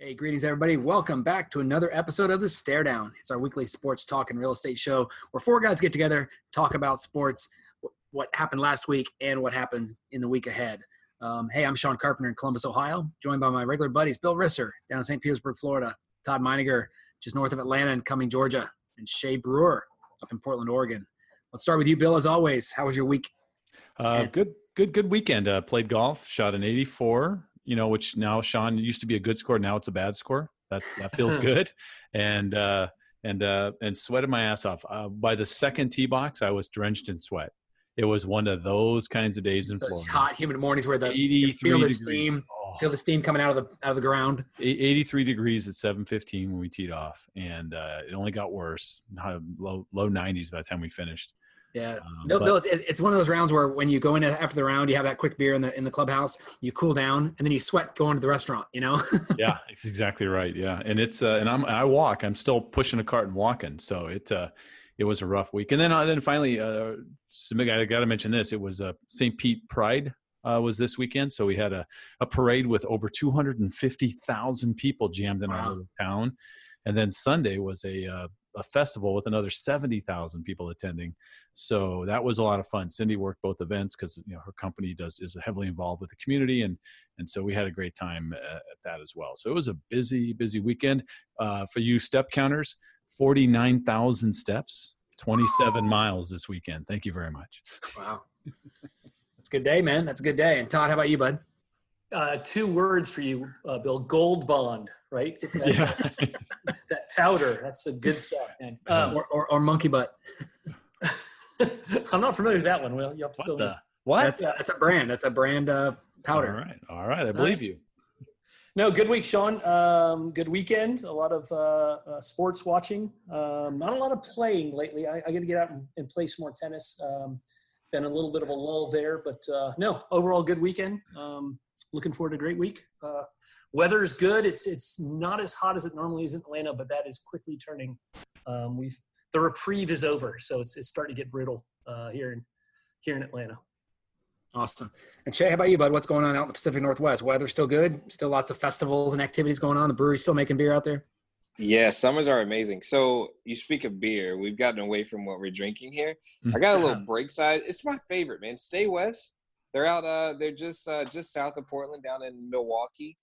Hey, greetings, everybody. Welcome back to another episode of The Stare Down. It's our weekly sports talk and real estate show where four guys get together, talk about sports, what happened last week, and what happened in the week ahead. Um, hey, I'm Sean Carpenter in Columbus, Ohio, joined by my regular buddies, Bill Risser down in St. Petersburg, Florida, Todd Meininger just north of Atlanta and Cumming, Georgia, and Che Brewer up in Portland, Oregon. Let's start with you, Bill, as always. How was your week? Uh, good, good, good weekend. Uh, played golf, shot an 84, you know, which now Sean used to be a good score. Now it's a bad score. That's, that feels good. And, uh, and, uh, and sweated my ass off. Uh, by the second tee box, I was drenched in sweat. It was one of those kinds of days in Florida. Hot, humid mornings where the 83 feel the steam, oh. feel the steam coming out of the out of the ground. 83 degrees at 7:15 when we teed off, and uh, it only got worse. Low low 90s by the time we finished. Yeah, um, Bill, Bill it's, it's, one of those rounds where when you go in after the round, you have that quick beer in the in the clubhouse, you cool down, and then you sweat going to the restaurant. You know. yeah, it's exactly right. Yeah, and it's uh, and I'm I walk. I'm still pushing a cart and walking, so it uh, it was a rough week. And then uh, then finally, uh, I got to mention this. It was uh, St. Pete Pride uh, was this weekend, so we had a a parade with over 250,000 people jammed in wow. our little town. And then Sunday was a uh, a festival with another 70,000 people attending. So that was a lot of fun. Cindy worked both events because you know her company does is heavily involved with the community, and and so we had a great time at, at that as well. So it was a busy busy weekend uh, for you step counters. 49,000 steps, 27 miles this weekend. Thank you very much. Wow. That's a good day, man. That's a good day. And Todd, how about you, bud? Uh, two words for you, uh, Bill. Gold bond, right? That, yeah. that powder. That's a good stuff, man. Um, or, or, or, monkey butt. I'm not familiar with that one. Well, you have to what fill the, What? That's, uh, that's, a brand. That's a brand uh, powder. All right. All right. I believe you. No, good week, Sean. Um, good weekend. A lot of uh, uh, sports watching. Um, not a lot of playing lately. I, I got to get out and, and, play some more tennis. Um, been a little bit of a lull there, but uh, no, overall good weekend. Um, looking forward to a great week. Uh, is good. It's it's not as hot as it normally is in Atlanta, but that is quickly turning. Um, we've the reprieve is over, so it's it's starting to get brittle uh, here in here in Atlanta. Awesome. And Che, how about you, bud? What's going on out in the Pacific Northwest? Weather still good? Still lots of festivals and activities going on? The brewery still making beer out there? Yeah, summers are amazing. So you speak of beer. We've gotten away from what we're drinking here. Mm. I got a little Breakside. It's my favorite, man. Stay West. They're out. Uh, they're just uh, just south of Portland, down in Milwaukie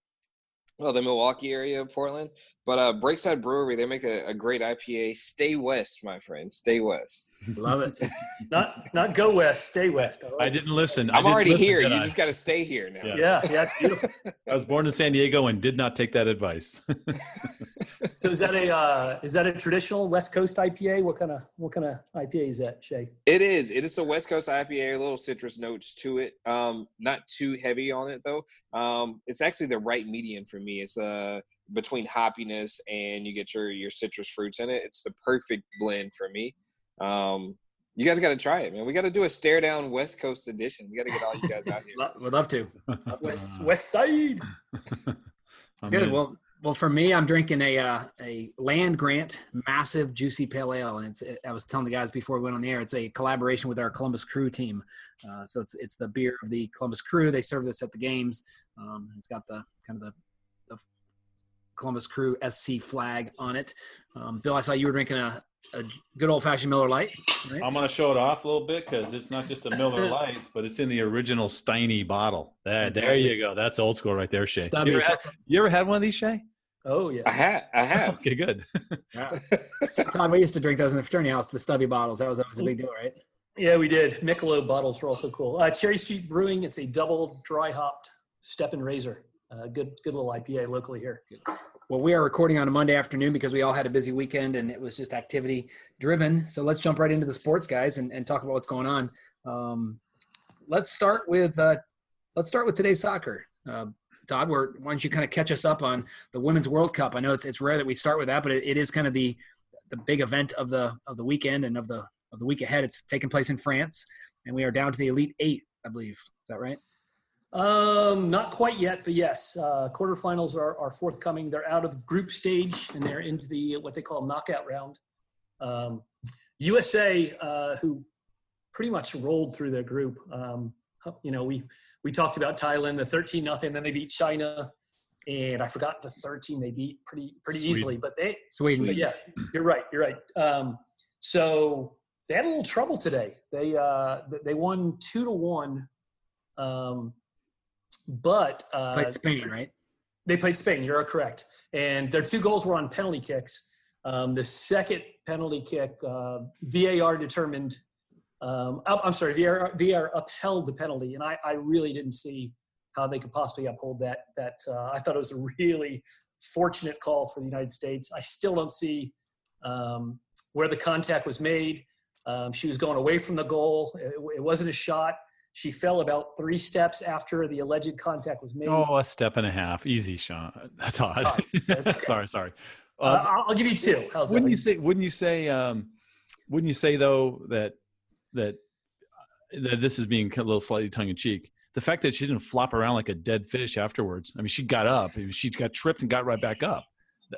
well, the Milwaukie area of Portland. But uh, Breakside Brewery, they make a, a, great IPA. Stay west, my friend. Stay west. Love it. not not go west. Stay west. I, I didn't listen. I'm didn't already listen, here. You I? just got to stay here now. Yeah, yeah, yeah, it's beautiful. I was born in San Diego and did not take that advice. so is that a uh, is that a traditional West Coast IPA? What kind of what kind of IPA is that, Che? It is. It is a West Coast IPA. A little citrus notes to it. Um, not too heavy on it though. Um, it's actually the right medium for me. It's uh between hoppiness and you get your your citrus fruits in it. It's the perfect blend for me. Um, you guys got to try it, man. We got to do a stare down West Coast edition. We got to get all you guys out here. We'd love to. West West Side. Good. Well, well, for me, I'm drinking a uh, a Land Grant Massive Juicy Pale Ale, and it's. It, I was telling the guys before we went on the air. It's a collaboration with our Columbus Crew team. Uh, so it's it's the beer of the Columbus Crew. They serve this at the games. Um, it's got the kind of the Columbus Crew SC flag on it. Um, Bill, I saw you were drinking a, a good old fashioned Miller Lite. Right? I'm going to show it off a little bit because it's not just a Miller Lite, but it's in the original Steiny bottle. There, there you go. That's old school right there, Che. Stubby, you, ever had, you ever had one of these, Che? Oh yeah, I have. I have. okay, good. yeah. Tom, we used to drink those in the fraternity house, the stubby bottles. That was always a big deal, right? Yeah, we did. Michelob bottles were also cool. Uh, Cherry Street Brewing. It's a double dry hopped Step and Razor. Uh, good, good little IPA locally here. Well, we are recording on a Monday afternoon because we all had a busy weekend and it was just activity driven. So let's jump right into the sports, guys, and, and talk about what's going on. Um, let's start with uh, let's start with today's soccer. Uh, Todd, why don't you kind of catch us up on the Women's World Cup? I know it's it's rare that we start with that, but it, it is kind of the the big event of the of the weekend and of the of the week ahead. It's taking place in France, and we are down to the Elite Eight, I believe. Is that right? Um, not quite yet, but yes, uh, quarterfinals are, are forthcoming. They're out of group stage and they're into the what they call knockout round. Um, USA, uh, who pretty much rolled through their group. Um, you know, we we talked about Thailand, the thirteen nothing, then they beat China. and I forgot the third team they beat pretty pretty easily. But they Sweden. yeah, you're right. You're right. Um, so they had a little trouble today. They uh, they won two to one, um, but uh, Played Spain, right? they played Spain. You're correct, and their two goals were on penalty kicks. Um, the second penalty kick, uh, VAR determined. Um, up- I'm sorry, VAR, VAR upheld the penalty, and I, I really didn't see how they could possibly uphold that. That uh, I thought it was a really fortunate call for the United States. I still don't see um, where the contact was made. Um, she was going away from the goal. It, it wasn't a shot. She fell about three steps after the alleged contact was made. Oh, a step and a half. Easy, Sean. Todd, that's okay. sorry, sorry. Uh, Uh, I'll, give you two. How's wouldn't you say? Wouldn't you say? Um, wouldn't you say though that that that this is being a little slightly tongue in cheek? The fact that she didn't flop around like a dead fish afterwards. I mean, she got up. She got tripped and got right back up.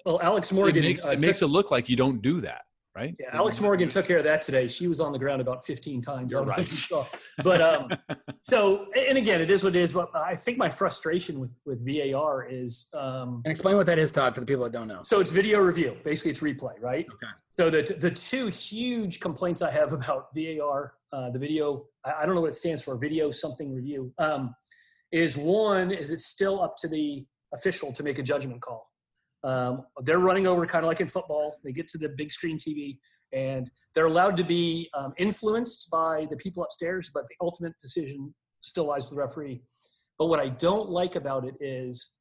Well, Alex Morgan. it makes, uh, it makes it look like you don't do that, right? yeah, Alex Morgan took care of that today. She was on the ground about 15 times. You're I don't know if right. But um, so, and again, it is what it is. But I think my frustration with with VAR is um, And explain what that is, Todd, for the people that don't know. so it's video review. Basically, it's replay, right? Okay. So the the two huge complaints I have about VAR, uh, the video, I, I don't know what it stands for, video something review, um, is one is it's still up to the official to make a judgment call. Um, they're running over kind of like in football. They get to the big screen TV and they're allowed to be um, influenced by the people upstairs, but the ultimate decision still lies with the referee. But what I don't like about it is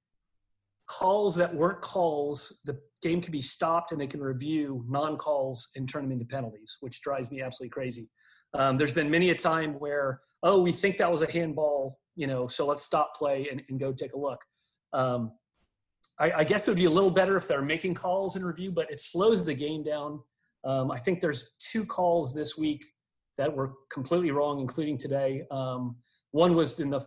calls that weren't calls, the game can be stopped and they can review non-calls and turn them into penalties, which drives me absolutely crazy. Um, there's been many a time where, oh, we think that was a handball, you know, so let's stop play and, and go take a look. Um, I, I guess it would be a little better if they're making calls in review, but it slows the game down. Um, I think there's two calls this week that were completely wrong, including today. Um, one was in the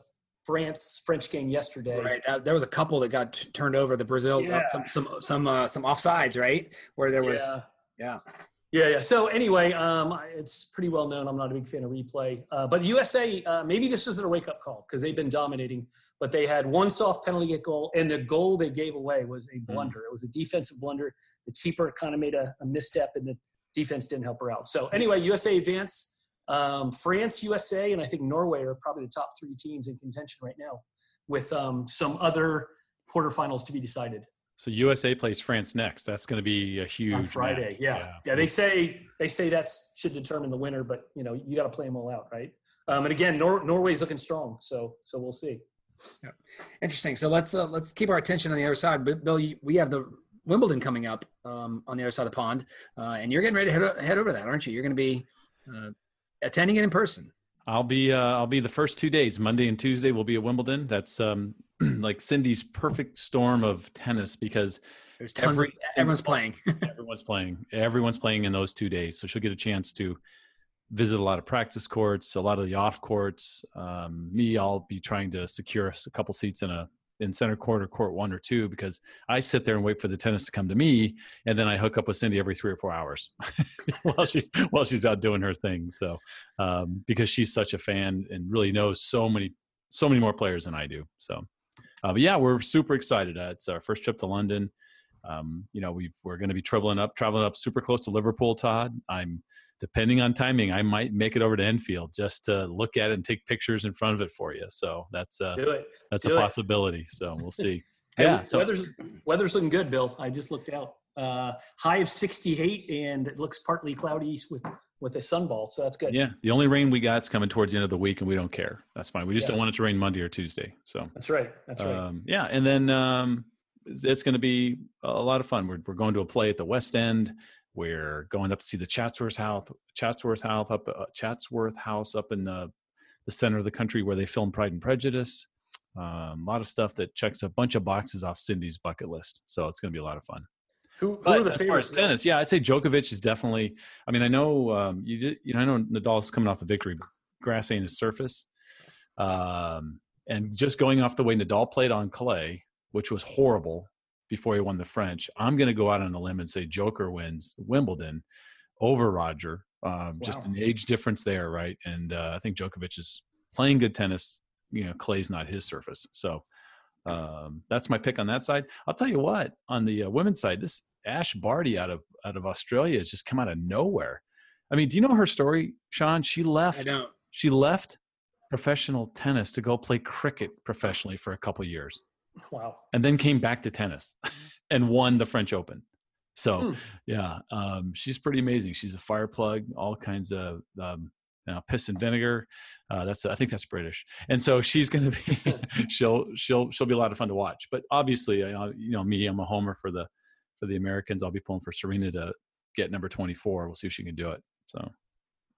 France French game yesterday. Right. Uh, there was a couple that got t- turned over. The Brazil, uh, some some some uh, some offsides, right? Where there was, Yeah. yeah. Yeah, yeah. So anyway, um, it's pretty well known. I'm not a big fan of replay, uh, but USA. Uh, maybe this isn't a wake up call because they've been dominating. But they had one soft penalty kick goal, and the goal they gave away was a blunder. It was a defensive blunder. The keeper kind of made a, a misstep, and the defense didn't help her out. So anyway, USA advance. Um, France, USA, and I think Norway are probably the top three teams in contention right now, with um, some other quarterfinals to be decided. So USA plays France next. That's going to be a huge on Friday. match. Yeah. yeah, They say they say that should determine the winner, but you know you got to play them all out, right? Um, and again, Nor- Norway's looking strong, so so we'll see. Interesting. So let's uh, let's keep our attention on the other side. But Bill, you, we have the Wimbledon coming up um, on the other side of the pond, uh, and you're getting ready to head, head over that, aren't you? You're going to be uh, attending it in person. I'll be uh, I'll be the first two days, Monday and Tuesday. We'll be at Wimbledon. That's um, like Cindy's perfect storm of tennis because There's tons Every- of everyone's playing. everyone's playing. Everyone's playing in those two days, so she'll get a chance to visit a lot of practice courts, a lot of the off courts. Um, me, I'll be trying to secure a couple seats in a in center court or court one or two because I sit there and wait for the tennis to come to me, and then I hook up with Cindy every three or four hours while she's while she's out doing her thing. So um, because she's such a fan and really knows so many so many more players than I do. So, uh, but yeah, we're super excited. Uh, it's our first trip to London. Um, you know, we've, we're going to be traveling up, traveling up super close to Liverpool, Todd. I'm depending on timing, I might make it over to Anfield just to look at it and take pictures in front of it for you. So that's uh, Do it. that's do a it. possibility. So we'll see. Hey, yeah. So weather's weather's looking good, Bill. I just looked out. Uh, high of 68, and it looks partly cloudy with with a sunball, so that's good. yeah, the only rain we got is coming towards the end of the week, and we don't care. That's fine. We just Yeah. don't want it to rain Monday or Tuesday. So That's right. That's right. Um, yeah, and then um, it's, it's going to be a lot of fun. We're, we're going to a play at the West End. We're going up to see the Chatsworth House, Chatsworth House up uh, Chatsworth House up in the, the center of the country where they film Pride and Prejudice. Um, a lot of stuff that checks a bunch of boxes off Cindy's bucket list. So it's going to be a lot of fun. who who But are the as far favorites? as tennis, yeah, I'd say Djokovic is definitely. I mean, I know um, you did. You know, I know Nadal's coming off the victory, but grass ain't his surface. Um, and just going off the way Nadal played on clay, which was horrible before he won the French, I'm going to go out on a limb and say Joker wins Wimbledon over Roger. Um, Just an age difference there, right? And uh, I think Djokovic is playing good tennis. You know, clay's not his surface, so Um, that's my pick on that side. I'll tell you what, on the uh, women's side, this Ash Barty out of out of Australia has just come out of nowhere. I mean, do you know her story, Sean? She left. I don't. She left professional tennis to go play cricket professionally for a couple years, Wow. and then came back to tennis and won the French Open. So, Hmm. yeah, um, she's pretty amazing. She's a fire plug, all kinds of um, you know, piss and vinegar. Uh, that's I think that's British, and so she's going to be she'll she'll she'll be a lot of fun to watch. But obviously, uh, you know me, I'm a homer for the for the Americans. I'll be pulling for Serena to get number 24. We'll see if she can do it. So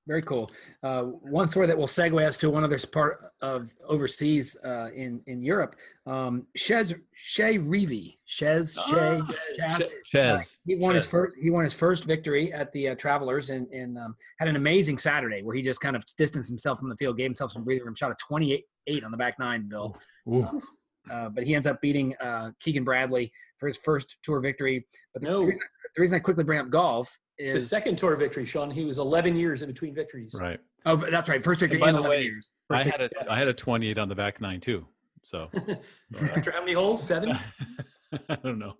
Very cool. Uh, one story that will segue us to one other part of overseas uh, in in Europe. Um, Shez Shea Reavie, Shez Shea. Ah, Chaz- Chez, He won his first. He won his first victory at the uh, Travelers, and, and um, had an amazing Saturday where he just kind of distanced himself from the field, gave himself some breathing room, shot a 28 on the back nine, Bill. Ooh. Uh, but he ends up beating uh, Keegan Bradley for his first tour victory. But the, No. reason, the reason I quickly bring up golf It's his second tour victory, Sean. He was 11 years in between victories. right. oh, that's right, first victory by in the 11 way, years. I First had a I had a 28 on the back nine too. So After how many holes? Seven? I don't know.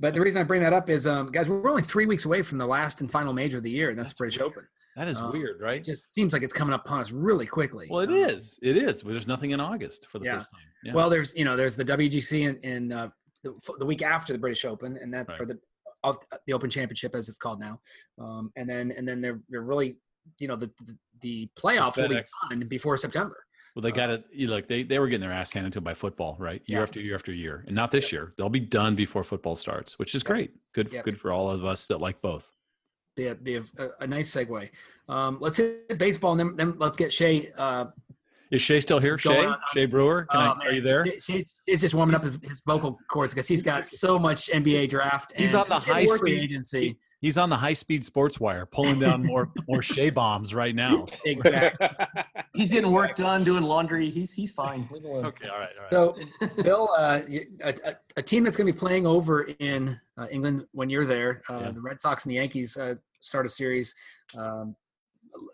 But the reason I bring that up is, um, guys, we're only three weeks away from the last and final major of the year, and that's, That's the British weird. Open. That is Um, weird, right? It just seems like it's coming up upon us really quickly. Well, it Um, is. It is. But there's nothing in August for the Yeah. first time. Yeah. Well, there's you know there's the WGC in, in uh, the, the week after the British Open, and that's Right. or the of the Open Championship as it's called now, um, and then and then they're, they're really you know the the, the playoff will be done before September. well, they got it. You know, like they they were getting their ass handed to them by football, right? Year Yeah. after year after year, and not this year. They'll be done before football starts, which is great. Good, Yep. good for all of us that like both. Be a, be a, a nice segue. Um, let's hit baseball, and then, then let's get Che. Uh, Is Che still here? Going Che, on, Che Brewer, Can oh, I, are you there? Che- Che's, Che's just warming up his, his vocal cords because he's got so much NBA draft. He's and on the high speed- agency. He's on the high speed sports wire, pulling down more more Che bombs right now. Exactly. He's getting work done, doing laundry. He's he's fine. Leave him alone. Okay, all right, all right. So, Bill, uh, a, a, a team that's going to be playing over in uh, England when you're there, uh, Yeah. the Red Sox and the Yankees uh, start a series. Um,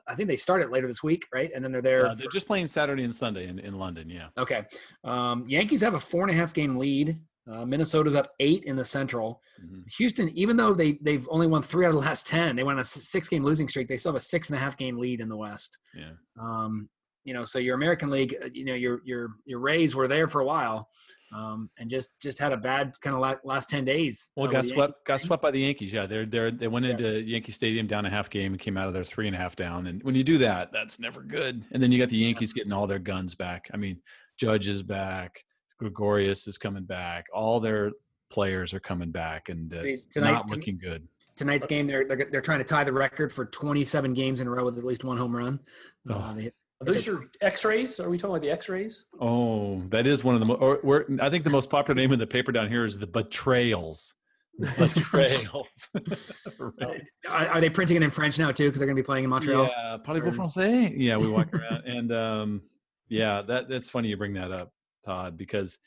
I think they start it later this week, right? And then they're there. Uh, they're for- just playing Saturday and Sunday in, in London. Yeah. okay. Um, Yankees have a four and a half game lead. Uh, Minnesota's up eight in the Central. Mhm. Houston, even though they they've only won three out of the last ten, they went on a six game losing streak. They still have a six and a half game lead in the West. Yeah. Um, you know, so your American League, uh, you know, your your your Rays were there for a while, um, and just just had a bad kind of last ten days. Well, uh, got swept. Got swept by the Yankees. Yeah, they're they they went Yeah. into Yankee Stadium down a half game and came out of there three and a half down. And when you do that, that's never good. And then you got the Yankees getting all their guns back. I mean, Judge is back. Gregorius is coming back. All their players are coming back, and See, it's tonight- not looking good. tonight's game. They're, they're they're trying to tie the record for 27 games in a row with at least one home run. Uh, Oh. they hit- Are those your X-rays? Are we talking about the X-rays? Oh, that is one of the. Mo- or we're, I think the most popular name in the paper down here is the Betrayals. Betrayals. right. are, are they printing it in French now too? Because they're going to be playing in Montreal. Yeah, parlez-vous français? Yeah, we walk around, and um, yeah, that that's funny you bring that up, Todd, because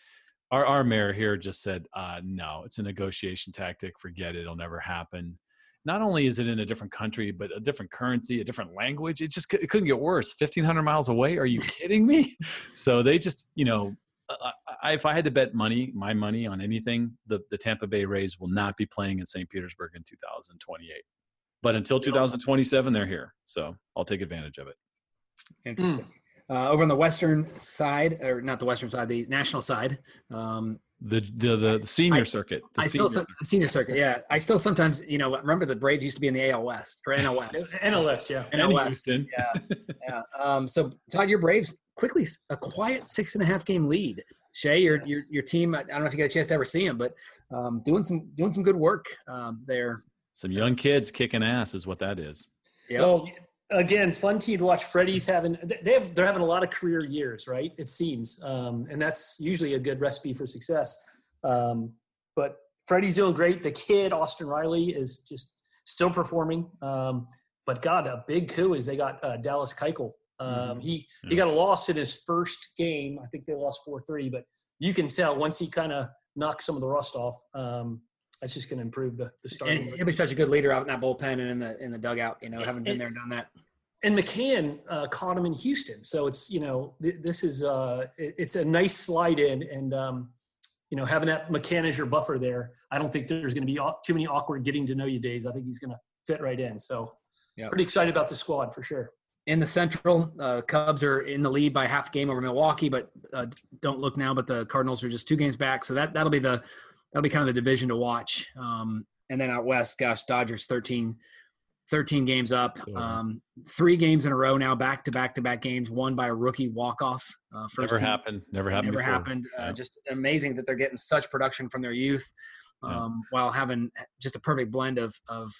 our our mayor here just said, uh, no, it's a negotiation tactic. Forget it; it'll never happen. Not only is it in a different country, but a different currency, a different language. It just it couldn't get worse. Fifteen hundred miles away? Are you kidding me? So they just, you know, I, I, if I had to bet money, my money on anything, the the Tampa Bay Rays will not be playing in St. Petersburg in 2028. But until 2027, they're here. So I'll take advantage of it. Interesting. Uh, over on the western side, or not the western side, the national side. Um, The the the, the senior I- circuit. The I still senior- the senior circuit. Yeah, I still sometimes you know remember the Braves used to be in the AL West or NL West. NLS, yeah. and NL West. Yeah, yeah. Um, so Todd, your Braves quickly a quiet six and a half game lead. Shay, your Yes. your your team. I don't know if you got a chance to ever see them, but um, doing some doing some good work um, there. Some young kids kicking ass is what that is. Yeah. Well, again, fun team to watch. Freddie's having they have they're having a lot of career years, right? It seems, um, and that's usually a good recipe for success. Um, but Freddie's doing great. The kid Austin Riley is just still performing. Um, but God, a big coup is they got uh, Dallas Keuchel. Um, He he got a loss in his first game. I think they lost four three, but you can tell once he kind of knocks some of the rust off. Um, that's just going to improve the the and starting. he'll be such a good leader out in that bullpen and in the in the dugout. You know, having been there and done that. and McCann uh, caught him in Houston. So it's you know th- this is uh, it- it's a nice slide in, and um, you know, having that McCann as your buffer there, I don't think there's going to be too many awkward getting to know you days. I think he's going to fit right in. So, yep. pretty excited about the squad for sure. In the Central, uh, Cubs are in the lead by half game over Milwaukee, but uh, don't look now. But the Cardinals are just two games back, so that that'll be the that'll be kind of the division to watch. Um, and then out west, gosh, Dodgers 13, 13 games up, um, three games in a row now, back to back to back games, won by a rookie walk off. Uh, first never team. happened. Never happened. Never before. happened. Uh, yeah. Just amazing that they're getting such production from their youth, um, yeah. while having just a perfect blend of of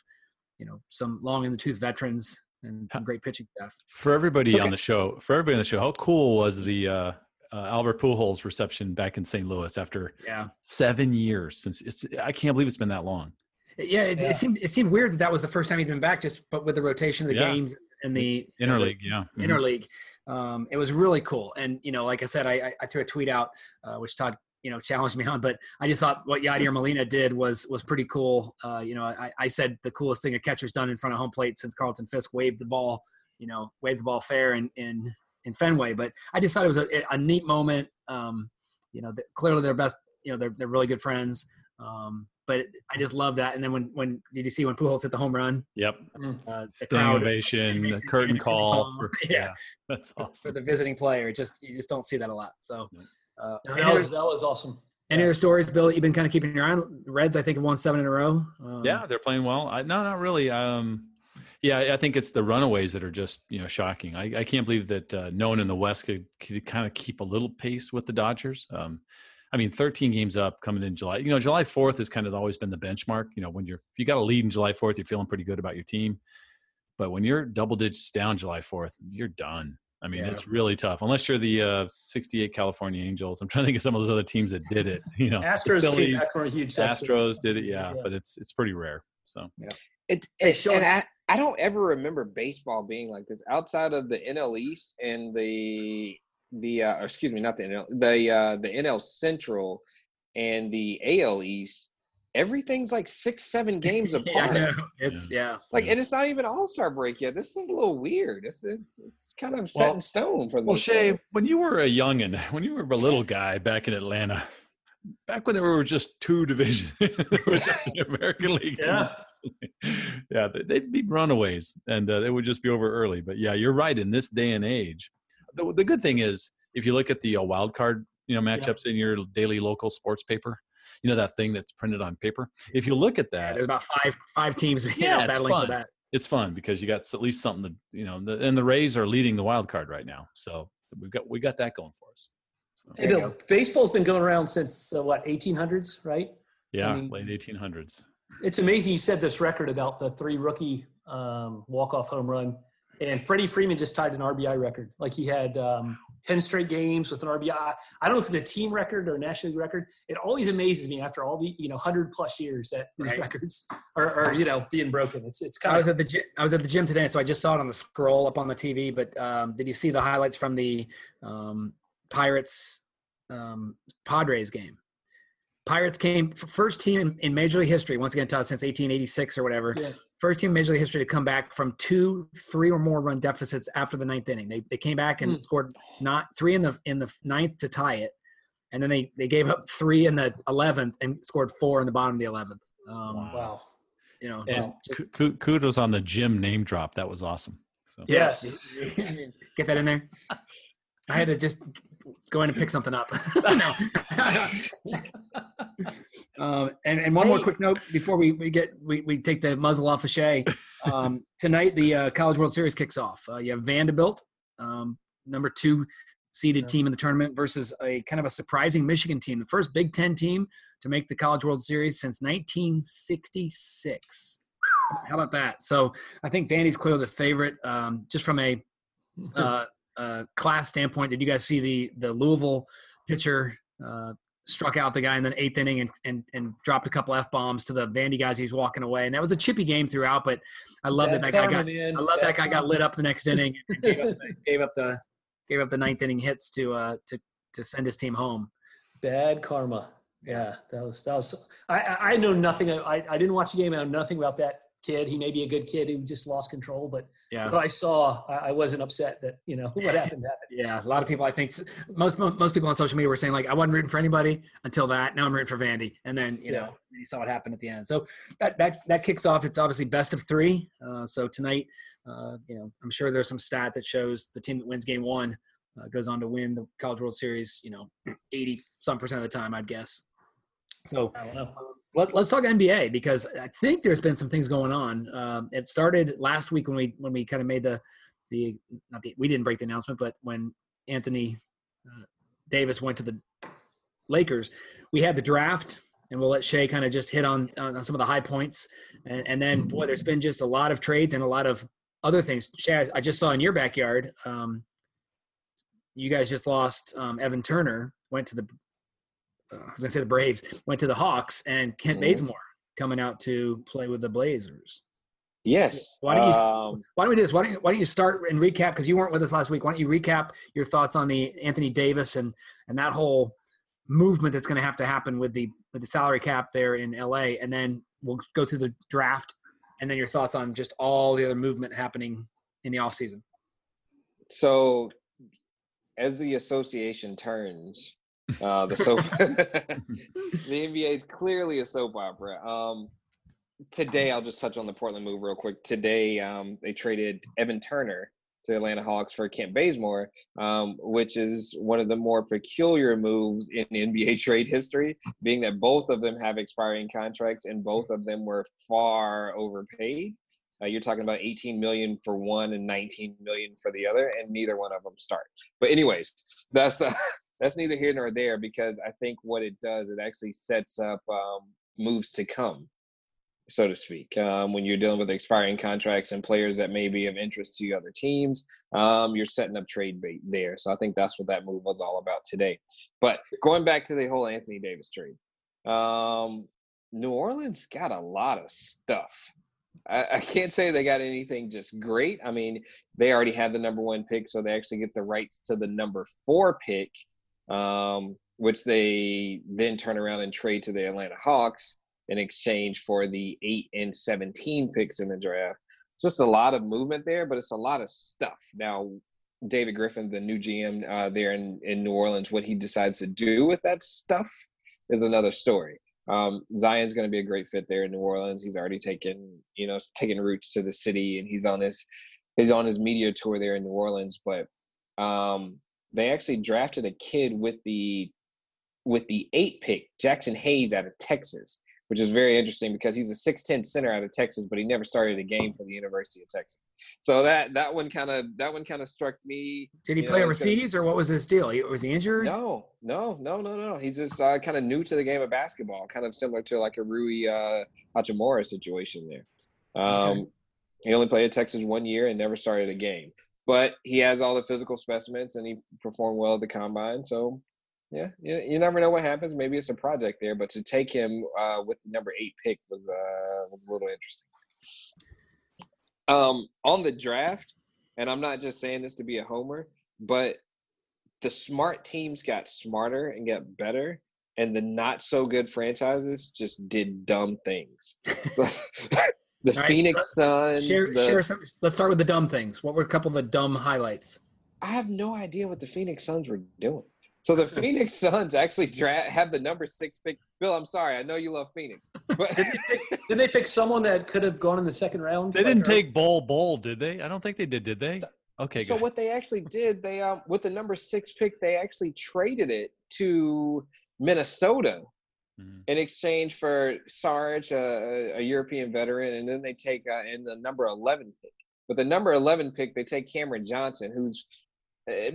you know some long in the tooth veterans and some great pitching staff. For everybody okay. on the show, for everybody on the show, how cool was the uh, uh, Albert Pujols reception back in St. Louis after yeah. seven years since it's I can't believe it's been that long. Yeah, it, yeah. it, seemed it seemed weird that that was the first time he'd been back, just but with the rotation of the yeah. games and the interleague, yeah, mm-hmm. interleague, um, it was really cool. And you know, like I said, I, I threw a tweet out, uh, which Todd you know challenged me on, but I just thought what Yadier Molina did was was pretty cool. Uh, you know, I, I said the coolest thing a catcher's done in front of home plate since Carlton Fisk waved the ball, you know, waved the ball fair in in, in Fenway. But I just thought it was a, a neat moment. Um, you know, the, clearly they're best. You know, they're they're really good friends. Um, but I just love that. And then when when did you see when Pujols hit the home run? Yep. Uh, Standing ovation, curtain call. For, yeah. yeah. that's awesome. For the visiting player, just you just don't see that a lot. So uh, that, was, that was awesome. Any yeah. other stories, Bill? That you've been kind of keeping your eye on? The Reds, I think, have won seven in a row. Um, yeah, they're playing well. I, no, not really. Um, yeah, I think it's the runaways that are just you know shocking. I, I can't believe that uh, no one in the West could, could kind of keep a little pace with the Dodgers. Um, I mean, 13 games up coming in July. You know, July 4th has kind of always been the benchmark. You know, when you're if you got a lead in July 4th, you're feeling pretty good about your team. But when you're double digits down July 4th, you're done. I mean, yeah. it's really tough unless you're the uh, 68 California Angels. I'm trying to think of some of those other teams that did it. You know, Astros Phillies, came back for a huge. Astros did it, yeah, yeah, but it's it's pretty rare. So yeah, it, it and I, I don't ever remember baseball being like this outside of the NL East and the the uh, excuse me, not the NL, the uh, the NL Central and the AL East. Everything's like six, seven games apart. yeah, it's yeah. Like, and it's not even All Star break yet. This is a little weird. It's it's, it's kind of set well, in stone for the. Well, Che, when you were a youngin, when you were a little guy back in Atlanta, back when there were just two divisions, the American League. Yeah. yeah, they'd be runaways, and uh, they would just be over early. But yeah, you're right. In this day and age, the, the good thing is if you look at the uh, wild card you know matchups yeah. in your daily local sports paper you know that thing that's printed on paper if you look at that yeah, there's about five five teams yeah, know, battling fun. for that it's fun because you got at least something to you know the, and the rays are leading the wild card right now so we've got we got that going for us so, you know, baseball's been going around since uh, what 1800s right yeah I mean, late 1800s it's amazing you said this record about the three rookie um, walk-off home run and Freddie Freeman just tied an RBI record. Like he had um, 10 straight games with an RBI. I don't know if it's a team record or a National League record. It always amazes me after all the, you know, 100 plus years that these right. records are, are, you know, being broken. It's, it's kind I was at the gym, I was at the gym today, so I just saw it on the scroll up on the TV, but um, did you see the highlights from the um, Pirates um, Padres game? Pirates came first team in, in Major League history, once again, Todd, since 1886 or whatever. Yeah. First team in Major League history to come back from two, three or more run deficits after the ninth inning. They, they came back and mm. scored not three in the in the ninth to tie it, and then they they gave up three in the eleventh and scored four in the bottom of the eleventh. Um, wow. You know, and just, kudos on the Jim name drop. That was awesome. So. Yes, get that in there. I had to just going to pick something up. no. um, and, and one more quick note before we, we get we, we take the muzzle off of Che. Um, tonight the uh, College World Series kicks off. Uh, you have Vanderbilt, um, number two seeded team in the tournament, versus a kind of a surprising Michigan team, the first Big Ten team to make the College World Series since 1966. How about that? So I think Vandy's clearly the favorite, um, just from a uh, uh, class standpoint, did you guys see the the Louisville pitcher uh, struck out the guy in the eighth inning and and, and dropped a couple f bombs to the Vandy guys? He was walking away, and that was a chippy game throughout. But I love that that guy got I love that guy got lit up the next inning and gave up the, gave up the gave up the ninth inning hits to uh to to send his team home. Bad karma. Yeah, that was that was. I I know nothing. I I didn't watch the game. I know nothing about that kid. He may be a good kid who just lost control, but Yeah. what I saw, I, wasn't upset that you know what happened happened. Yeah, a lot of people. I think most most people on social media were saying like, I wasn't rooting for anybody until that. Now I'm rooting for Vandy, and then you Yeah. know you saw what happened at the end. So that that that kicks off. It's obviously best of three. Uh, so tonight, uh, you know, I'm sure there's some stat that shows the team that wins game one uh, goes on to win the College World Series. You know, 80 some percent of the time, I'd guess. So I don't know. Let, let's talk NBA because I think there's been some things going on. Um, it started last week when we when we kind of made the the not the we didn't break the announcement, but when Anthony uh, Davis went to the Lakers, we had the draft, and we'll let Che kind of just hit on, on some of the high points, and, and then boy, there's been just a lot of trades and a lot of other things. Che, I, I just saw in your backyard, um, you guys just lost um, Evan Turner, went to the uh, I was gonna say the Braves went to the Hawks, and Kent Mhm. Bazemore coming out to play with the Blazers. Yes. Why don't you- Um, Why don't we do this? Why don't you, why don't you start and recap because you weren't with us last week? Why don't you recap your thoughts on the Anthony Davis and and that whole movement that's going to have to happen with the with the salary cap there in LA, and then we'll go through the draft, and then your thoughts on just all the other movement happening in the off season. so, as the association turns, uh, the soap, the NBA is clearly a soap opera. Um, today, I'll just touch on the Portland move real quick. Today, um, they traded Evan Turner to the Atlanta Hawks for Kent Bazemore, um, which is one of the more peculiar moves in NBA trade history, being that both of them have expiring contracts and both of them were far overpaid. Uh, you're talking about 18 million for one and 19 million for the other, and neither one of them start. But anyways, that's uh, that's neither here nor there because I think what it does, it actually sets up um, moves to come, so to speak. Um, when you're dealing with expiring contracts and players that may be of interest to other teams, um, you're setting up trade bait there. So I think that's what that move was all about today. But going back to the whole Anthony Davis trade, um, New Orleans got a lot of stuff. I, I can't say they got anything just great. I mean, they already had the number one pick, so they actually get the rights to the number four pick, um, which they then turn around and trade to the Atlanta Hawks in exchange for the eight and 17 picks in the draft. It's just a lot of movement there, but it's a lot of stuff. Now, David Griffin, the new GM uh, there in, in New Orleans, what he decides to do with that stuff is another story. Um, Zion's going to be a great fit there in New Orleans. He's already taken, you know, taking roots to the city, and he's on his he's on his media tour there in New Orleans. But um, they actually drafted a kid with the with the eight pick, Jaxson Hayes out of Texas, which is very interesting because he's a six ten center out of Texas, but he never started a game for the University of Texas. So that that one kind of that one kind of struck me. Did he play know, overseas or what was his deal? He- Was he injured? No, no, no, no, no. He's just uh, kind of new to the game of basketball, kind of similar to like a Rui uh, Hachimura situation there. Um, He only played at Texas one year and never started a game, but he has all the physical specimens and he performed well at the combine. So, yeah, you, you never know what happens. Maybe it's a project there, but to take him uh, with the number eight pick was uh, was a little interesting. Um, on the draft, and I'm not just saying this to be a homer, but the smart teams got smarter and got better, and the not so good franchises just did dumb things. the right, Phoenix Suns. Share, the- share some, let's start with the dumb things. What were a couple of the dumb highlights? I have no idea what the Phoenix Suns were doing. So the Phoenix Suns actually dra- have the number six pick. Bill, I'm sorry, I know you love Phoenix, but Did they, pick, did they pick someone that could have gone in the second round? They like, didn't or- take Bol Bol, did they? I don't think they did, did they? Okay, so good. what they actually did, they um with the number six pick, they actually traded it to Minnesota Mhm. in exchange for Sarge, a, a European veteran, and then they take uh, in the number 11 pick. With the number 11 pick, they take Cameron Johnson, who's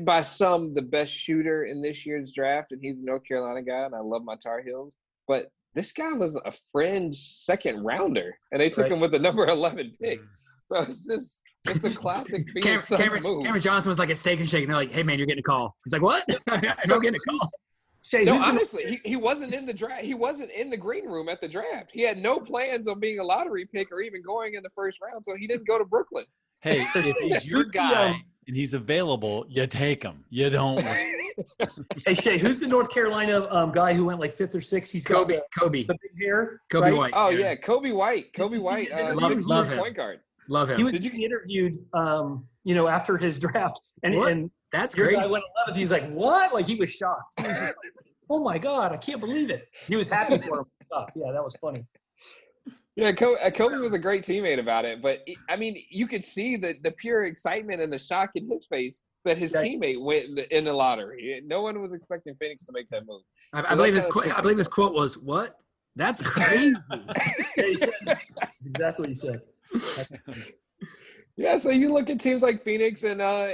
by some the best shooter in this year's draft, and he's a North Carolina guy, and I love my Tar Heels. But this guy was a fringe second rounder, and they took Right. him with the number 11 pick. So it's just it's a classic Cam- Phoenix Suns Cameron, move. Cameron Johnson was like a steak and shake, and they're like, "Hey man, you're getting a call." He's like, "What? I'm not getting a call." Che, No, who's the- honestly, he, he wasn't in the draft. He wasn't in the green room at the draft. He had no plans on being a lottery pick or even going in the first round, so he didn't go to Brooklyn. Hey, So if he's your guy, um, and he's available, you take him. You don't. Hey Che, who's the North Carolina um, guy who went like fifth or sixth? He's got Coby, the, Coby, the big hair. Coby right? White. Oh yeah, Coby White. Coby White, uh, Love- six love him. point guard. love him. He was Did you- being interviewed, um, you know, after his draft, and, What? and That's your crazy. guy went 11th. He's like, "What?" Like he was shocked. He was just like, "Oh my god, I can't believe it." He was happy for him. Shocked. Yeah, that was funny. Yeah, Coby, uh, Coby was a great teammate about it, but I mean, you could see the the pure excitement and the shock in his face that his Yeah. teammate went in the, in the lottery. No one was expecting Phoenix to make that move. I, So I believe his qu- I believe his quote was, "What? That's crazy." Yeah, he said exactly what he said. Yeah, so you look at teams like Phoenix, and uh,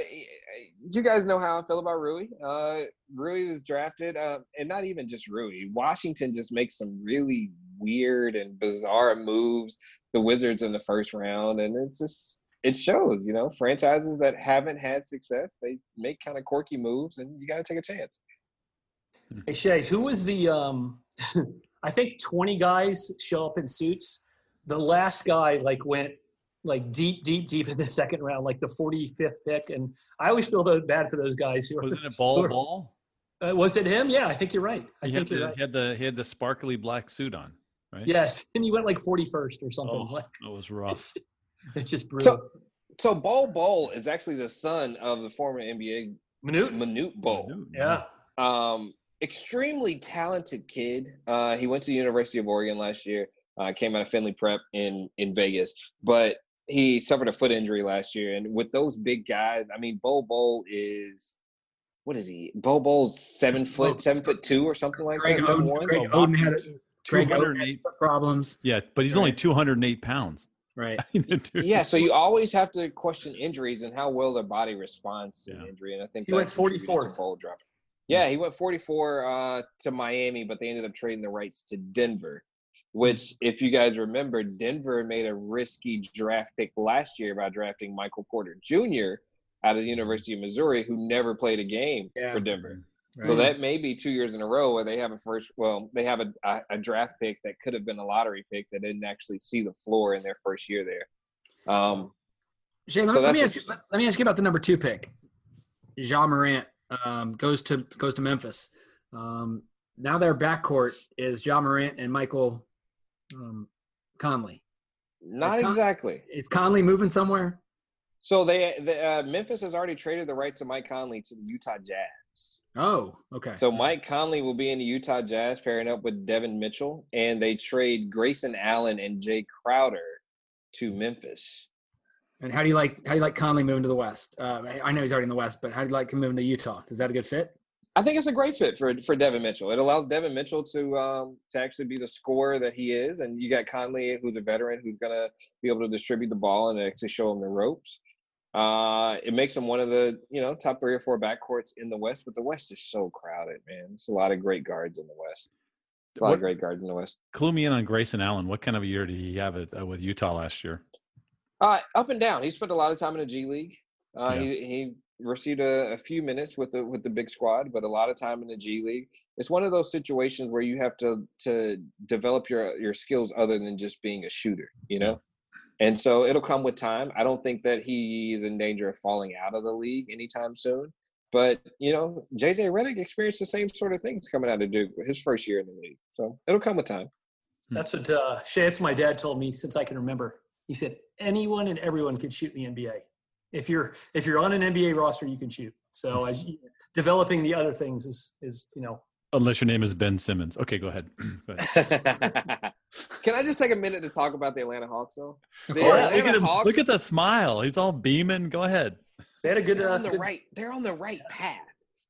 you guys know how I feel about Rui. Uh, Rui was drafted, uh, and not even just Rui. Washington just makes some really weird and bizarre moves. The Wizards in the first round, and it's just it shows. You know, franchises that haven't had success, they make kind of quirky moves, and you got to take a chance. Hey Che, who was the? Um, I think 20 guys show up in suits. The last guy like went like deep, deep, deep in the second round, like the 45th pick, and I always feel bad for those guys who. Wasn't it Bol Bol? Uh, was it him? Yeah, I think you're right. I He think had, you're the, right. he had the he had the sparkly black suit on, right? Yes, and he went like 41st or something. Oh, that was rough. it's just brutal. So, so Bol Bol is actually the son of the former NBA Minute. Manute Bol. Yeah. Um, extremely talented kid. Uh, he went to the University of Oregon last year. Uh, came out of Findlay Prep in in Vegas, but he suffered a foot injury last year. And with those big guys, I mean, Bo Bol is what is he? Bo Bol's seven foot, seven foot two or something like Greg that. seven Oden. Greg Oh, Oden had it. Greg 208. problems. Yeah, but he's only 208 pounds. Right. Dude. Yeah, so you always have to question injuries and how well their body responds to Yeah. an injury. And I think He went contributed to 44th. Yeah, he went 44 uh, to Miami, but they ended up trading the rights to Denver. Which, if you guys remember, Denver made a risky draft pick last year by drafting Michael Porter Jr. out of the University of Missouri, who never played a game Yeah. for Denver. Right. So that may be two years in a row where they have a first. Well, they have a, a, a draft pick that could have been a lottery pick that didn't actually see the floor in their first year there. Um, Shane, let, So let me ask you, let, let me ask you about the number two pick. Ja Morant um, goes to goes to Memphis. Um, now their backcourt is Ja Morant and Michael um, Conley. not Con- exactly. Is Conley moving somewhere? So they, the, uh, Memphis has already traded the right to Mike Conley to the Utah Jazz. Oh, okay. So Mike Conley will be in the Utah Jazz pairing up with Devin Mitchell, and they trade Grayson Allen and Jae Crowder to Memphis. and how do you like how do you like Conley moving to the West? Uh, I- know he's already in the West, but how do you like him moving to Utah? Is that a good fit? I think it's a great fit for for Devin Mitchell. It allows Devin Mitchell to um, to actually be the scorer that he is, and you got Conley, who's a veteran, who's gonna be able to distribute the ball and actually show him the ropes. Uh, it makes them one of the you know top three or four backcourts in the West, but the West is so crowded, man. It's a lot of great guards in the West. It's a lot What- of great guards in the West. Clue me in on Grayson Allen. What kind of a year did he have it uh, with Utah last year? Uh, up and down. He spent a lot of time in the G League. Uh, Yeah. He he received a, a few minutes with the with the big squad, but a lot of time in the G League. It's one of those situations where you have to to develop your your skills other than just being a shooter, you know. And so it'll come with time. I don't think that he is in danger of falling out of the league anytime soon. But you know, JJ Redick experienced the same sort of things coming out of Duke his first year in the league. So it'll come with time. That's what uh, Che, that's what my dad told me since I can remember. He said anyone and everyone can shoot in the NBA. If you're if you're on an NBA roster, you can shoot. So as you, developing the other things is is you know Unless your name is Ben Simmons. Okay, go ahead. Go ahead. Can I just take a minute to talk about the Atlanta Hawks though? The course. Look at him. Hawks- Look at the smile. He's all beaming. Go ahead. they had a good. they're Uh, on the good right they're on the right path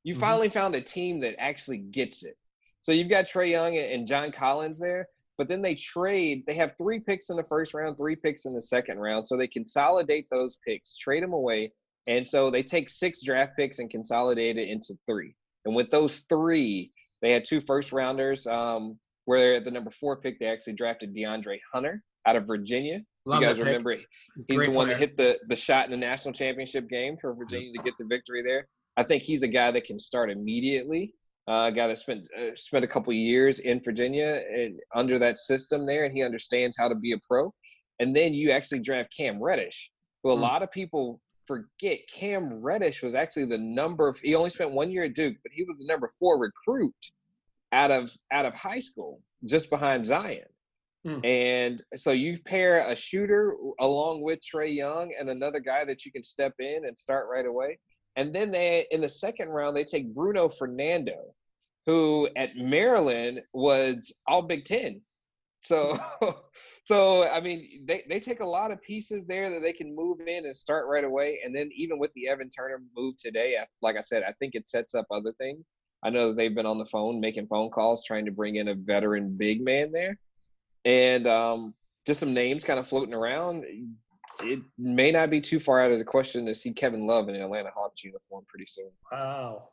you Mhm. finally found a team that actually gets it so you've got trae young and- and john collins there but then they trade they have three picks in the first round three picks in the second round so they consolidate those picks trade them away and so they take six draft picks and consolidate it into three and with those three they had two first rounders um, where at the number four pick they actually drafted deandre hunter out of virginia Love you guys remember He's Great the one that hit the the shot in the national championship game for Virginia to get the victory there. I think he's a guy that can start immediately. Uh, a guy that spent uh, spent a couple years in Virginia and under that system there, and he understands how to be a pro. And then you actually draft Cam Reddish, who a Hmm. lot of people forget Cam Reddish was actually the number. He only spent one year at Duke, but he was the number four recruit out of out of high school, just behind Zion. Hmm. And so you pair a shooter along with Trae Young and another guy that you can step in and start right away. And then they in the second round they take Bruno Fernando, who at Maryland was all Big Ten. So so I mean they, they take a lot of pieces there that they can move in and start right away. And then even with the Evan Turner move today, like I said, I think it sets up other things. I know that they've been on the phone making phone calls trying to bring in a veteran big man there and um, just some names kind of floating around. It may not be too far out of the question to see Kevin Love in an Atlanta Hawks uniform pretty soon. Wow.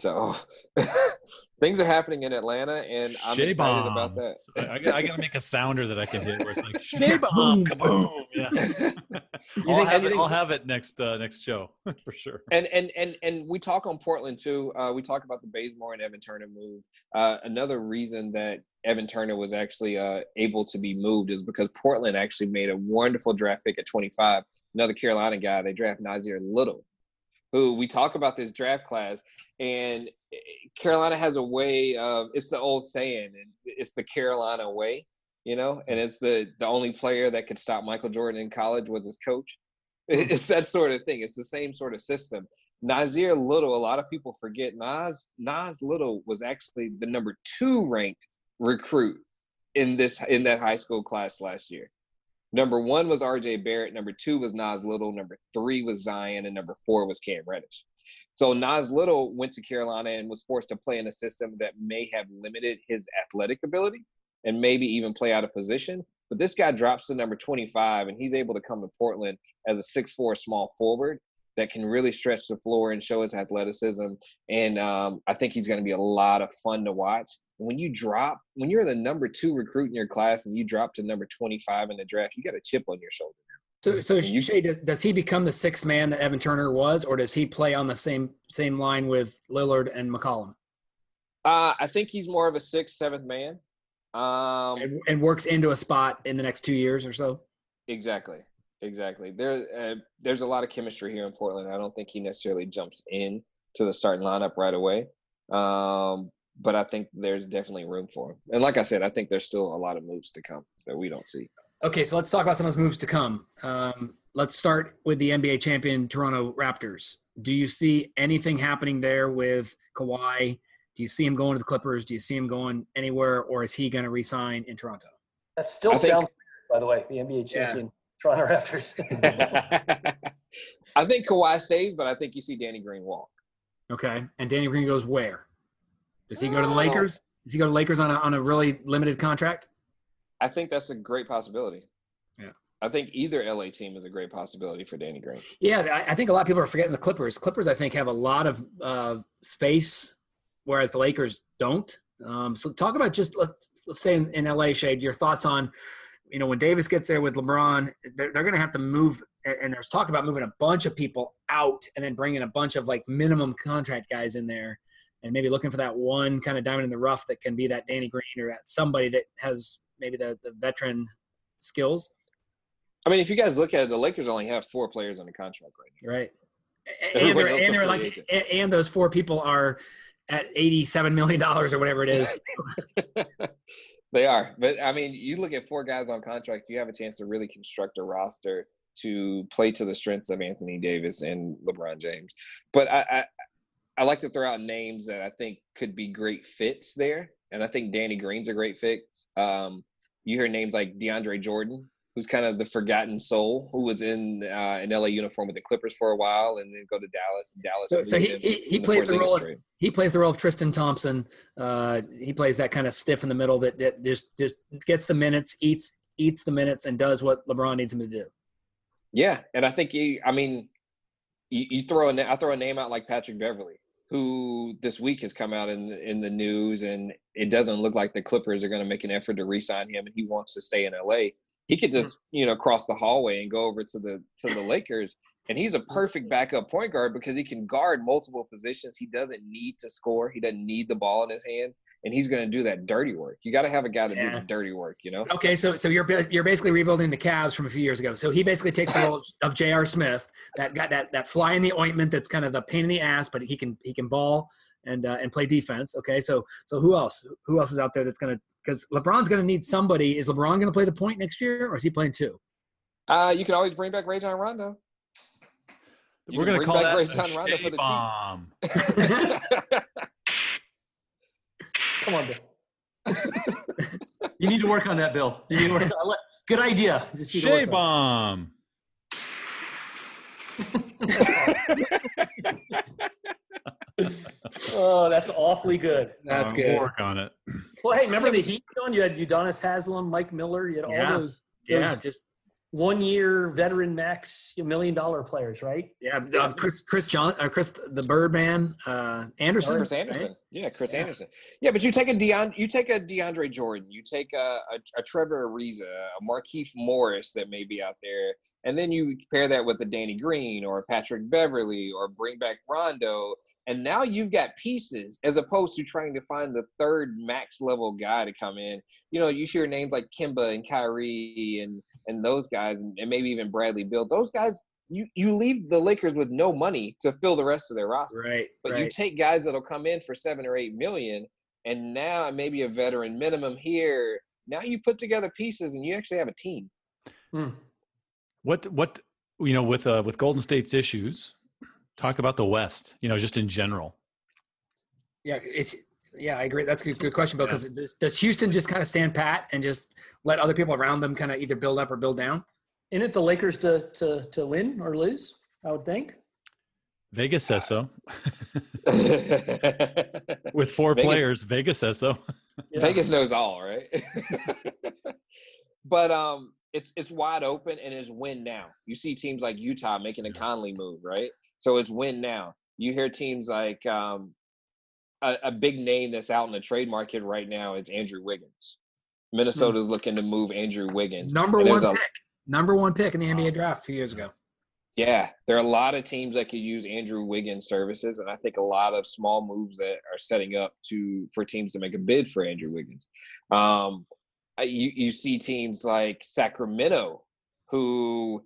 So things are happening in Atlanta, and I'm Che excited bombs. about that. I, got, I got to make a sounder that I can hit where it's like Che bomb, kaboom. Yeah. I'll, have it, I'll have it next uh, next show for sure. And and and and we talk on Portland too. Uh, we talk about the Bazemore and Evan Turner move. Uh, another reason that Evan Turner was actually uh, able to be moved is because Portland actually made a wonderful draft pick at 25. Another Carolina guy, they draft Nassir Little, who we talk about this draft class, and eh, Carolina has a way of it's the old saying, and it's the Carolina way, you know, and it's the the only player that could stop Michael Jordan in college was his coach. It's that sort of thing. It's the same sort of system. Nassir Little, a lot of people forget Nas Nas Little was actually the number two ranked recruit in this in that high school class last year. Number one was RJ Barrett. Number two was Nas Little. Number three was Zion, and number four was Cam Reddish. So Nas Little went to Carolina and was forced to play in a system that may have limited his athletic ability and maybe even play out of position. But this guy drops to number 25, and he's able to come to Portland as a six-four small forward that can really stretch the floor and show his athleticism. And um, I think he's going to be a lot of fun to watch. When you drop, when you're the number two recruit in your class and you drop to number 25 in the draft, you got a chip on your shoulder. So, so you, does he become the sixth man that Evan Turner was, or does he play on the same same line with Lillard and McCollum? Uh, I think he's more of a sixth, seventh man. Um, and, and works into a spot in the next two years or so. Exactly. Exactly. There, uh, there's a lot of chemistry here in Portland. I don't think he necessarily jumps in to the starting lineup right away, um, but I think there's definitely room for him. And like I said, I think there's still a lot of moves to come that we don't see. Okay, so let's talk about some of those moves to come. Um, let's start with the NBA champion Toronto Raptors. Do you see anything happening there with Kawhi? Do you see him going to the Clippers? Do you see him going anywhere, or is he going to resign in Toronto? That still I sounds, think, by the way, the NBA champion. Yeah Toronto Raptors. I think Kawhi stays, but I think you see Danny Green walk. Okay, and Danny Green goes where? Does he go to the Lakers? Does he go to Lakers on a on a really limited contract? I think that's a great possibility. Yeah. I think either LA team is a great possibility for Danny Green. Yeah, I think a lot of people are forgetting the Clippers. Clippers, I think, have a lot of uh, space, whereas the Lakers don't. Um, so talk about just let's, let's say in, in LA, Shade, your thoughts on you know, when Davis gets there with LeBron, they're, they're going to have to move. And there's talk about moving a bunch of people out and then bringing a bunch of like minimum contract guys in there and maybe looking for that one kind of diamond in the rough that can be that Danny Green or that somebody that has maybe the, the veteran skills. I mean, if you guys look at it, the Lakers only have four players under contract right now. Right. And, they're, and they're like, and, and those four people are at $87 million or whatever it is. They are, but I mean, you look at four guys on contract, you have a chance to really construct a roster to play to the strengths of Anthony Davis and LeBron James. But I, I, I like to throw out names that I think could be great fits there, and I think Danny Green's a great fit. Um, you hear names like DeAndre Jordan, who's kind of the forgotten soul, who was in uh, an LA uniform with the Clippers for a while, and then go to Dallas. Dallas. So, so he, he, he plays the role. Of, he plays the role of Tristan Thompson. Uh, he plays that kind of stiff in the middle that, that just just gets the minutes, eats eats the minutes, and does what LeBron needs him to do. Yeah, and I think he. I mean, you, you throw a I throw a name out like Patrick Beverley. who this week has come out in in the news, and it doesn't look like the Clippers are going to make an effort to re-sign him, and he wants to stay in LA he could just mm-hmm. you know cross the hallway and go over to the to the Lakers And he's a perfect mm-hmm. backup point guard because he can guard multiple positions. He doesn't need to score. He doesn't need the ball in his hands, and he's going to do that dirty work. You got to have a guy to do the dirty work, you know. Okay, so so you're you're basically rebuilding the Cavs from a few years ago. So he basically takes the role of J.R. Smith, that got that that fly in the ointment that's kind of the pain in the ass, but he can he can ball and uh, and play defense. Okay, so so who else? Who else is out there that's gonna? Because LeBron's gonna need somebody. Is LeBron gonna play the point next year, or is he playing two? Uh, you can always bring back Rajon Rondo. You We're going to bring call back that Rajon a Rondo for the bomb. Come on, Bill. you need to work on that, Bill. You need to work on, let- good idea. Just Che bomb. it. Oh, that's awfully good. That's Uh, good. We'll work on it. Well, hey, remember the Heat, John? You had Udonis Haslem, Mike Miller. You had all Yeah. those, Yeah, those just one-year veteran max million dollar players, right? yeah. uh, Chris Chris John or Chris the Birdman uh, Andersen. Chris right? Yeah, Chris Yeah. Andersen. Yeah, but you take a Deon, you take a DeAndre Jordan, you take a, a, a Trevor Ariza, a Markieff Morris that may be out there, and then you pair that with a Danny Green or a Patrick Beverley or bring back Rondo, and now you've got pieces as opposed to trying to find the third max level guy to come in. You know, you hear names like Kemba and Kyrie and and those guys, and, and maybe even Bradley Beal. Those guys. You, you leave the Lakers with no money to fill the rest of their roster. Right. But you take guys that'll come in for seven or eight million, and now maybe a veteran minimum here. Now you put together pieces, and you actually have a team. Hmm. What what you know with uh, with Golden State's issues? Talk about the West. You know, just in general. Yeah, it's yeah, I agree. That's a good, good question, Bill. Yeah. Because does, does Houston just kind of stand pat and just let other people around them kind of either build up or build down? Isn't it the Lakers to, to, to win or lose? I would think. Vegas says so. With four Vegas- players, Vegas says so. Yeah. Vegas knows all, right? but um, it's it's wide open and it's win now. You see teams like Utah making a Conley move, right? So it's win now. You hear teams like um, a, a big name that's out in the trade market right now is Andrew Wiggins. Minnesota's looking to move Andrew Wiggins. Number one a- pick. Number one pick in the NBA draft a few years ago. Yeah, there are a lot of teams that could use Andrew Wiggins' services, and I think a lot of small moves that are setting up to for teams to make a bid for Andrew Wiggins. Um, you you see teams like Sacramento, who,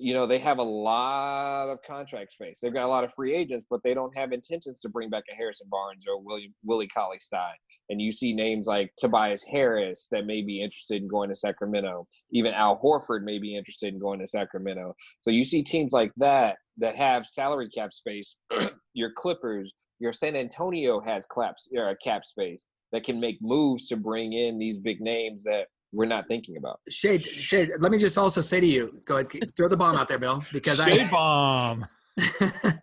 you know, they have a lot of contract space. They've got a lot of free agents, but they don't have intentions to bring back a Harrison Barnes or William Willie Cauley Stein. And you see names like Tobias Harris that may be interested in going to Sacramento. Even Al Horford may be interested in going to Sacramento. So you see teams like that that have salary cap space. your Clippers, your San Antonio has claps or cap space that can make moves to bring in these big names that we're not thinking about. Shade, Shade. Let me just also say to you, go ahead, throw the bomb out there, Bill, because Che I. bomb.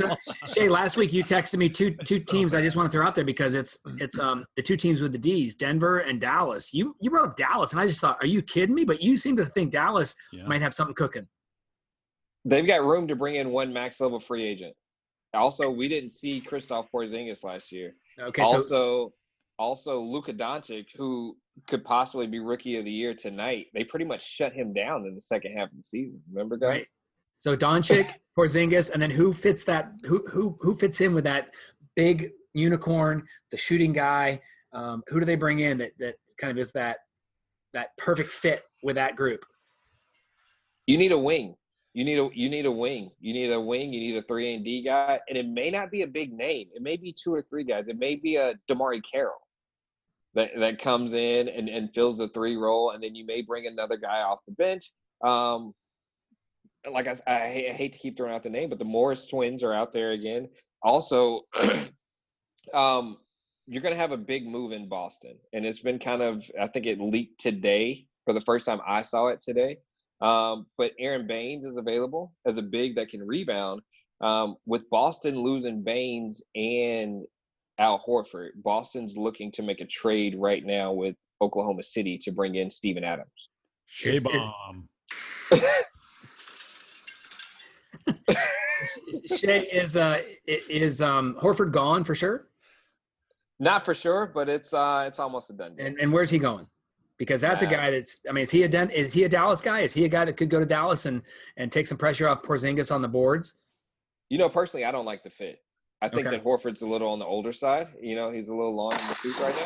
So, Che, last week you texted me two two teams. I just want to throw out there because it's it's um the two teams with the D's, Denver and Dallas. You you brought up Dallas, and I just thought, are you kidding me? But you seem to think Dallas Yeah. might have something cooking. They've got room to bring in one max level free agent. Also, we didn't see Kristaps Porzingis last year. Okay, so also, also Luka Doncic, who could possibly be rookie of the year tonight. They pretty much shut him down in the second half of the season. Remember, guys? Right. so Doncic, Porzingis, and then who fits that? Who who who fits in with that big unicorn, the shooting guy? Um, who do they bring in that that kind of is that that perfect fit with that group? You need a wing. You need a you need a wing. You need a wing. You need a three and D guy, and it may not be a big name. It may be two or three guys. It may be a DeMarre Carroll that that comes in and, and fills the three role, and then you may bring another guy off the bench. Um, like I, I, hate- I hate to keep throwing out the name, but the Morris twins are out there again. Also, um, you're going to have a big move in Boston, and it's been kind of I think it leaked today for the first time I saw it today. Um, but Aron Baynes is available as a big that can rebound. Um, with Boston losing Baynes and Al Horford, Boston's looking to make a trade right now with Oklahoma City to bring in Steven Adams. Che Is- is- bomb. Che is uh is um Horford gone for sure? Not for sure, but it's uh it's almost a done deal. And and where's he going? Because that's a guy that's. I mean, is he a Den- is he a Dallas guy? Is he a guy that could go to Dallas and and take some pressure off Porzingis on the boards? You know, personally, I don't like the fit. I think Okay. that Horford's a little on the older side. You know, he's a little long in the tooth right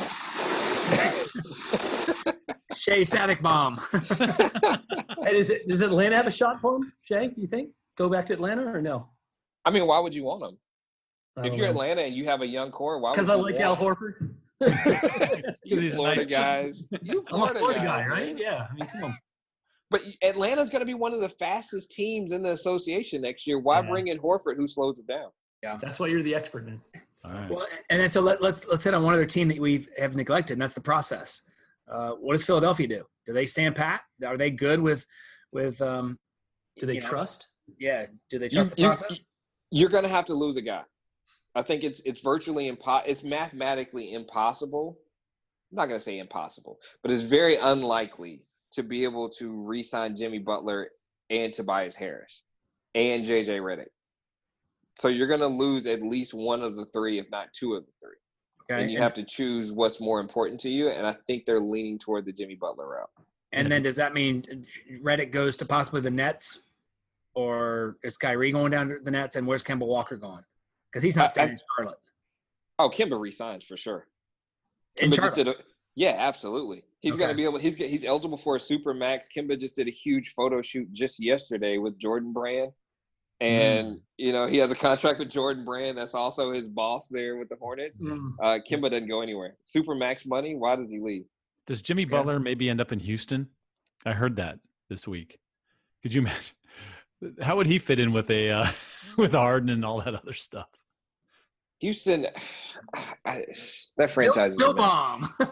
now. Che Static Bomb. And is it does Atlanta have a shot for him, Che? You think go back to Atlanta or no? I mean, why would you want him? If you're know. Atlanta and you have a young core, why? because I like Al? Horford. You he's Florida nice guy. guys. You I'm Florida, Florida guy, guys, right? Yeah. I mean, come on. But Atlanta's going to be one of the fastest teams in the association next year. Why Yeah. bring in Horford, who slows it down? Yeah, that's why you're the expert in. All right. well, and then so let, let's let's hit on one other team that we have neglected, and that's the process. Uh, what does Philadelphia do? Do they stand pat? Are they good with with? Um, Do they you know, trust? Yeah. Do they You- trust the you- process? You're going to have to lose a guy. I think it's it's virtually impo- It's mathematically impossible. I'm not going to say impossible, but it's very unlikely to be able to re-sign Jimmy Butler and Tobias Harris and JJ Redick. So you're going to lose at least one of the three, if not two of the three. Okay. and you have to choose what's more important to you. And I think they're leaning toward the Jimmy Butler route. and then does that mean Redick goes to possibly the Nets, or is Kyrie going down to the Nets, and where's Kemba Walker going? Because he's not staying I- in Charlotte. Oh, Kemba resigns for sure. In Kemba just Charlotte. did a, yeah, absolutely. He's going to be able. He's he's eligible for a super max. Kemba just did a huge photo shoot just yesterday with Jordan Brand, and you know he has a contract with Jordan Brand. That's also his boss there with the Hornets. Mm. Uh, Kemba doesn't go anywhere. Super max money. Why does he leave? Does Jimmy Butler maybe end up in Houston? I heard that this week. Could you imagine? How would he fit in with a uh, with Harden and all that other stuff? Houston, I, that Bill, franchise is Bill. Bomb.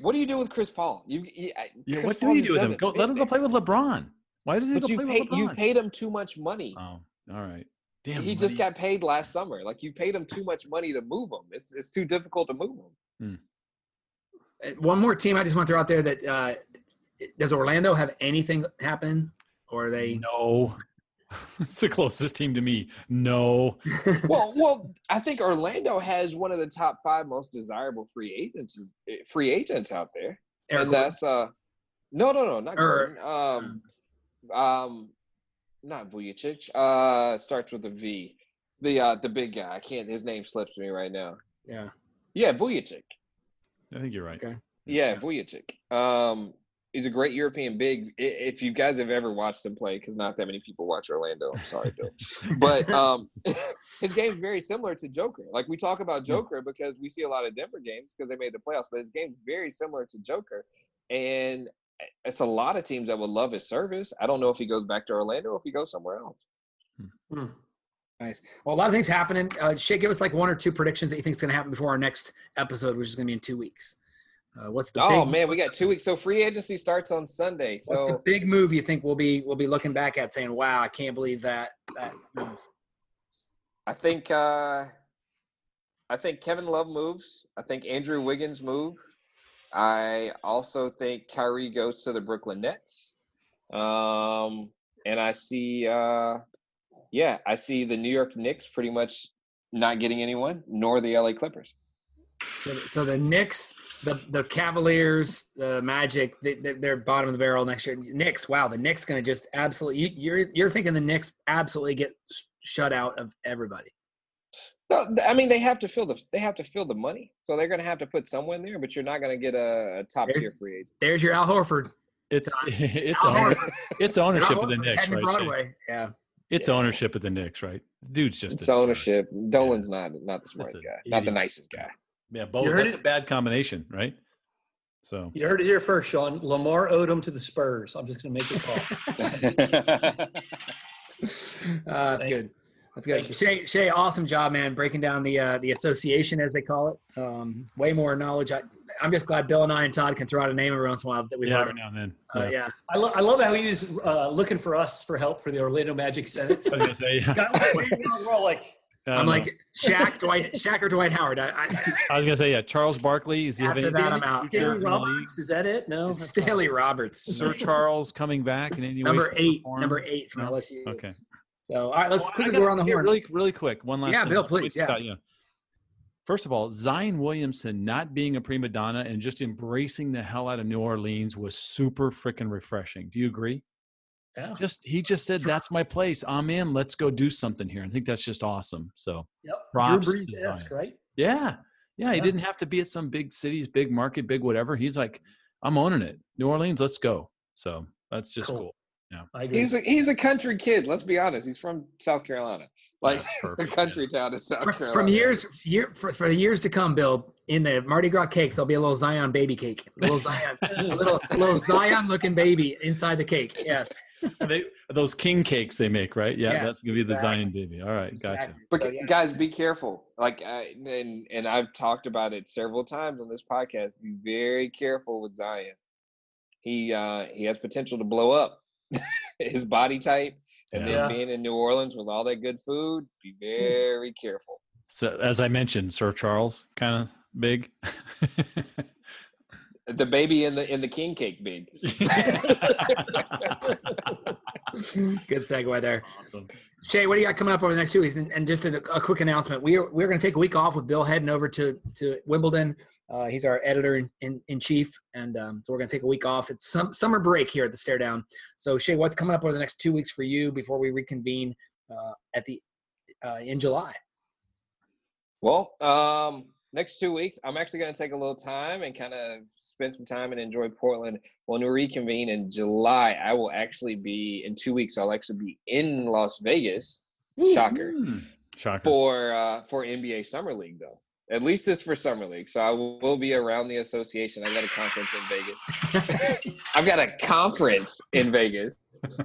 What do you do with Chris Paul? You, you yeah, Chris what do Paul you do with him? Go, let him go play with LeBron. Why does he But go you play paid with you paid him too much money. Oh, all right. Damn. he just got paid last summer. Like you paid him too much money to move him. It's it's too difficult to move him. Uh, One more team I just want to throw out there that uh, does Orlando have anything happening, or are they? No. it's the closest team to me. No. well, well, I think Orlando has one of the top five most desirable free agents free agents out there, Eric and that's uh, no, no, no, not Or- Gordon. Um, um, not Vucevic. Uh, starts with a V. The uh, the big guy. I can't. His name slips me right now. yeah. Yeah, Vucevic. I think you're right. Okay. Yeah, Vucevic. Um, he's a great European big. If you guys have ever watched him play, because not that many people watch Orlando. I'm sorry, Bill. but um, his game's very similar to Joker. Like we talk about Joker because we see a lot of Denver games because they made the playoffs, but his game's very similar to Joker, and it's a lot of teams that would love his service. I don't know if he goes back to Orlando or if he goes somewhere else. Mm. Nice. Well, a lot of things happening. Uh, Che, give us like one or two predictions that you think is going to happen before our next episode, which is going to be in two weeks. Uh, what's the oh man, we got two weeks. So free agency starts on Sunday. What's the So big move you think we'll be we'll be looking back at saying, "Wow, I can't believe that that move." I think uh, I think Kevin Love moves. I think Andrew Wiggins moves. I also think Kyrie goes to the Brooklyn Nets. Um, and I see, uh, yeah, I see the New York Knicks pretty much not getting anyone, nor the LA Clippers. So, so the Knicks, the the Cavaliers, the Magic, they, they- they're bottom of the barrel next year. Knicks, wow, the Knicks going to just absolutely. You, you're you're thinking the Knicks absolutely get shut out of everybody. No, I mean they have to fill the they have to fill the money, so they're going to have to put someone there. But you're not going to get a, a top tier free agent. There's your Al Horford. It's it's Al owner, Horford. it's ownership of the Horford, Knicks, Henry right? Che? Broadway. Yeah. It's Yeah. ownership of the Knicks, right? Dude's just It's a- ownership. Dolan's not not the smartest a guy, not the nicest guy. Yeah, both. You That's it? a bad combination, right? So You heard it here first, Sean. Lamar Odom to the Spurs. I'm just going to make the call. Uh, that's Thank good. That's good. Che, Che, awesome job, man, breaking down the uh, the association as they call it. Um, way more knowledge. I, I'm just glad Bill and I and Todd can throw out a name every once in a while that we've yeah, heard. every now and then. Uh, Yeah. yeah. I, lo- I love how he was uh, looking for us for help for the Orlando Magic Senate. I was gonna say. Yeah. Got- we're all like, I I'm know. like Shaq, Dwight, Shaq or Dwight Howard. I, I, I was gonna say, yeah. Charles Barkley is he have After any that, I'm out. in Stanley? Roberts, is that it? No. that's not- Stanley Roberts, Sir Charles coming back in any way, number eight, form? number eight from No? LSU. Okay. So all right, let's Well, quickly gotta- go around the here, horn. Really, really quick. One last. Yeah, thing. Bill, Wait, please, yeah. Scott, yeah. first of all, Zion Williamson not being a prima donna and just embracing the hell out of New Orleans was super freaking refreshing. Do you agree? Yeah. Just he just said, "That's my place. I'm in. Let's go do something here." I think that's just awesome. So Yep. Props Drew Brees esque, right? yeah, yeah, he didn't have to be at some big cities, big market, big whatever. He's like, "I'm owning it. New Orleans, let's go." So that's just Cool. cool. I agree. He's a he's a country kid. Let's be honest. He's from South Carolina, like That's a perfect, country town in South From, Carolina. from years year for, for the years to come, Bill, in the Mardi Gras cakes, there'll be a little Zion baby cake, a little Zion, a little little Zion looking baby inside the cake. Yes, they, those king cakes they make, right? Yeah, Yes, that's gonna be the exactly. Zion baby. All right, gotcha. Exactly. But So, yeah. guys, be careful. Like, I, and and I've talked about it several times on this podcast. Be very careful with Zion. He uh he has potential to blow up. His body type, and Yeah. then being in New Orleans with all that good food. Be very careful. So as I mentioned, Sir Charles, kind of big. The baby in the in the king cake big. good segue there. awesome. Che, what do you got coming up over the next two weeks? And, and just a, a quick announcement: we are we're going to take a week off with Bill heading over to to Wimbledon. Uh, he's our editor in, in, in chief, and um, so we're going to take a week off. It's some summer break here at the Stare Down. So Che, what's coming up over the next two weeks for you before we reconvene uh, at the uh, in July? Well, um, next two weeks, I'm actually going to take a little time and kind of spend some time and enjoy Portland. When we reconvene in July, I will actually be in two weeks. I'll actually be in Las Vegas. Shocker Mm. Shocker. for uh, for NBA Summer League though. At least it's for Summer League, so I will, be around the association. I got a conference in Vegas. I've got a conference in Vegas,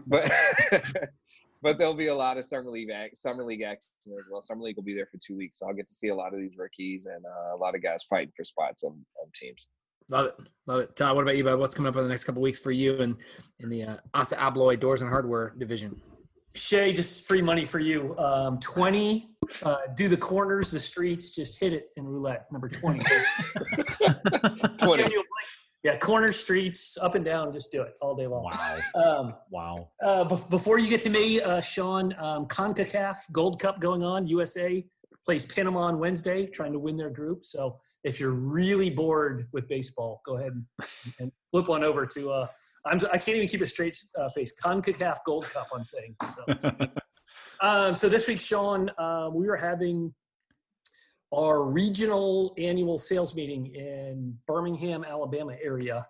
but but there'll be a lot of summer league act, summer league action as well. Summer league will be there for two weeks, so I'll get to see a lot of these rookies and uh, a lot of guys fighting for spots on, on teams. Love it, love it. Todd, what about you, bud? What's coming up in the next couple weeks for you and in the uh, ASSA ABLOY Doors and Hardware division? Che, just free money for you. Um, 20, uh, do the corners, the streets, just hit it in roulette. Number 20. Twenty. Give you a blank. Yeah, corner streets, up and down, just do it all day long. wow. Um, Wow. uh, bef- before you get to me, uh, Sean, um, CONCACAF Gold Cup going on. USA plays Panama on Wednesday, trying to win their group. So if you're really bored with baseball, go ahead and, and flip on over to. Uh, I'm, I can't even keep a straight uh, face. CONCACAF Gold Cup. I'm saying. So, um, so this week, Sean, uh, we are having our regional annual sales meeting in Birmingham, Alabama area.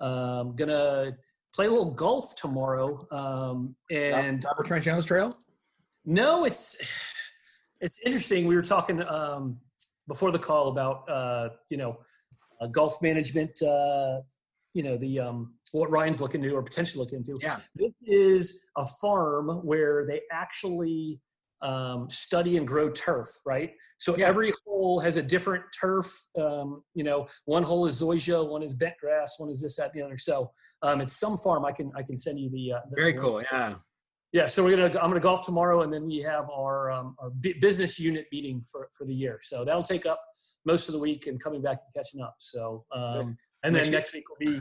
Um, gonna play a little golf tomorrow. Um, and Robert Trent Jones Trail. no, it's it's interesting. We were talking um, before the call about uh, you know uh, golf management. Uh, you know the um, what Ryan's looking to or potentially looking into. Yeah. This is a farm where they actually um, study and grow turf, right? So Yeah. every hole has a different turf. Um, you know, one hole is zoysia, one is bent grass, one is this, that, the other. So um, it's some farm. I can I can send you the. Uh, the Very cool. Yeah. Yeah, so we're gonna I'm gonna golf tomorrow, and then we have our um, our bu- business unit meeting for for the year. So that'll take up most of the week and coming back and catching up. So um, and then next week will be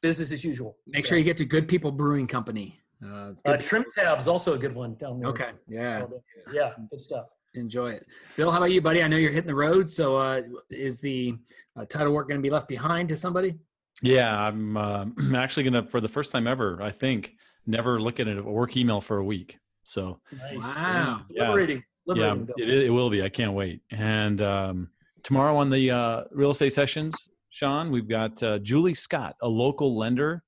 business as usual. Make So, sure you get to Good People Brewing Company. Uh, it's uh, good. trim tabs also a good one down there. okay. Yeah. Yeah, good stuff. Enjoy it. Bill, how about you, buddy? I know you're hitting the road. So uh, is the uh, title work going to be left behind to somebody? Yeah, I'm uh, actually gonna, for the first time ever, I think, never look at a work email for a week. So Nice. Wow. Yeah. Liberating. yeah, Liberating. Bill. it, it will be. I can't wait. And um, tomorrow on the uh, real estate sessions, Sean, we've got uh, Julie Scott, a local lender,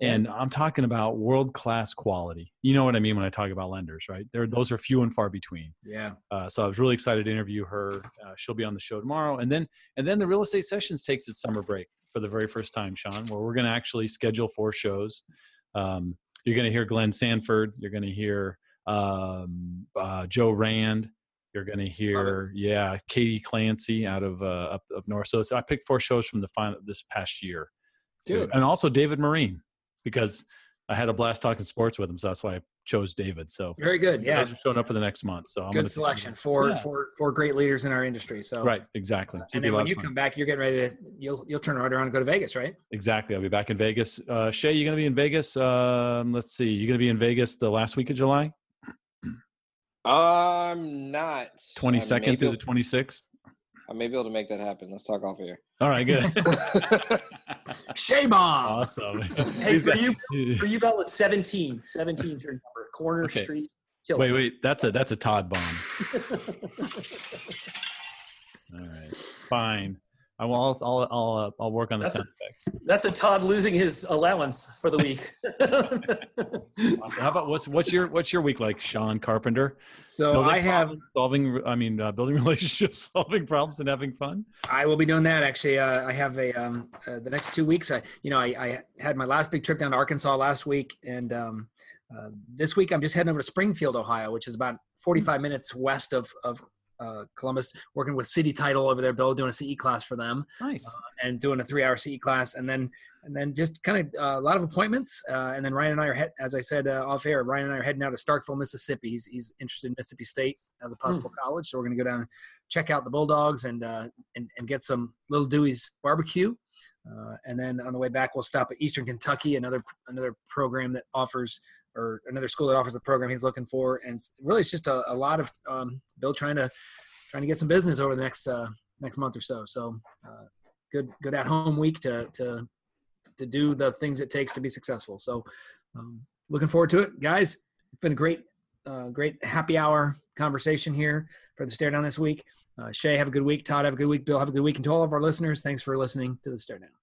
and I'm talking about world class quality. You know what I mean when I talk about lenders, right? There, those are few and far between. Yeah. Uh, so I was really excited to interview her. Uh, she'll be on the show tomorrow, and then and then the real estate sessions takes its summer break for the very first time, Sean, where we're going to actually schedule four shows. Um, you're going to hear Glenn Sanford. You're going to hear um, uh, Joe Rand. You're going to hear yeah Katie Clancy out of uh, up up north. So, so I picked four shows from the final this past year. Good. and also David Marine because I had a blast talking sports with him. So that's why I chose David. So Very good. you Yeah. guys are showing up for the next month. So I'm Good selection. Four, Yeah. four, four great leaders in our industry. So Right, exactly. Uh, and then when you fun. come back, you're getting ready to you'll you'll turn right around and go to Vegas, right? Exactly. I'll be back in Vegas. Uh, Che, you're going to be in Vegas? Um, let's see. you're going to be in Vegas the last week of July, I'm not. Uh, 22nd maybe through the 26th? I may be able to make that happen. Let's talk off here. All right, good. Shame on. awesome. Hey, for you, for you, about with 17. 17 is your number. Corner Okay. Street. Killer. wait, wait. That's a that's a Todd bomb. All right, fine. I will. I'll I'll I'll, uh, I'll work on the That's sound effects. That's a Todd losing his allowance for the week. How about what's what's your what's your week like, Sean Carpenter? So Building I have solving. I mean, uh, building relationships, solving problems, and having fun. I will be doing that actually. Uh, I have a um, uh, the next two weeks. I you know I, I had my last big trip down to Arkansas last week, and um, uh, this week I'm just heading over to Springfield, Ohio, which is about 45 minutes west of of uh, Columbus. Working with City Title over there, Bill, doing a CE class for them, Nice. and doing a three hour CE class, and then and then just kind of uh, a lot of appointments. Uh, and then Ryan and I are head, as I said uh, off air. Ryan and I are heading out to Starkville, Mississippi. He's he's interested in Mississippi State as a possible college, so we're going to go down and check out the Bulldogs and uh, and and get some Little Dooey's barbecue. Uh, and then on the way back, we'll stop at Eastern Kentucky, another another program that offers or another school that offers the program he's looking for. And really, it's just a, a lot of um, Bill trying to trying to get some business over the next uh, next month or so. So uh, good good at home week to to to do the things it takes to be successful. So um, looking forward to it, guys. It's been a great uh, great happy hour conversation here for the stare down this week. Uh, Che, have a good week. Todd, have a good week. Bill, have a good week. And to all of our listeners, thanks for listening to the stare down.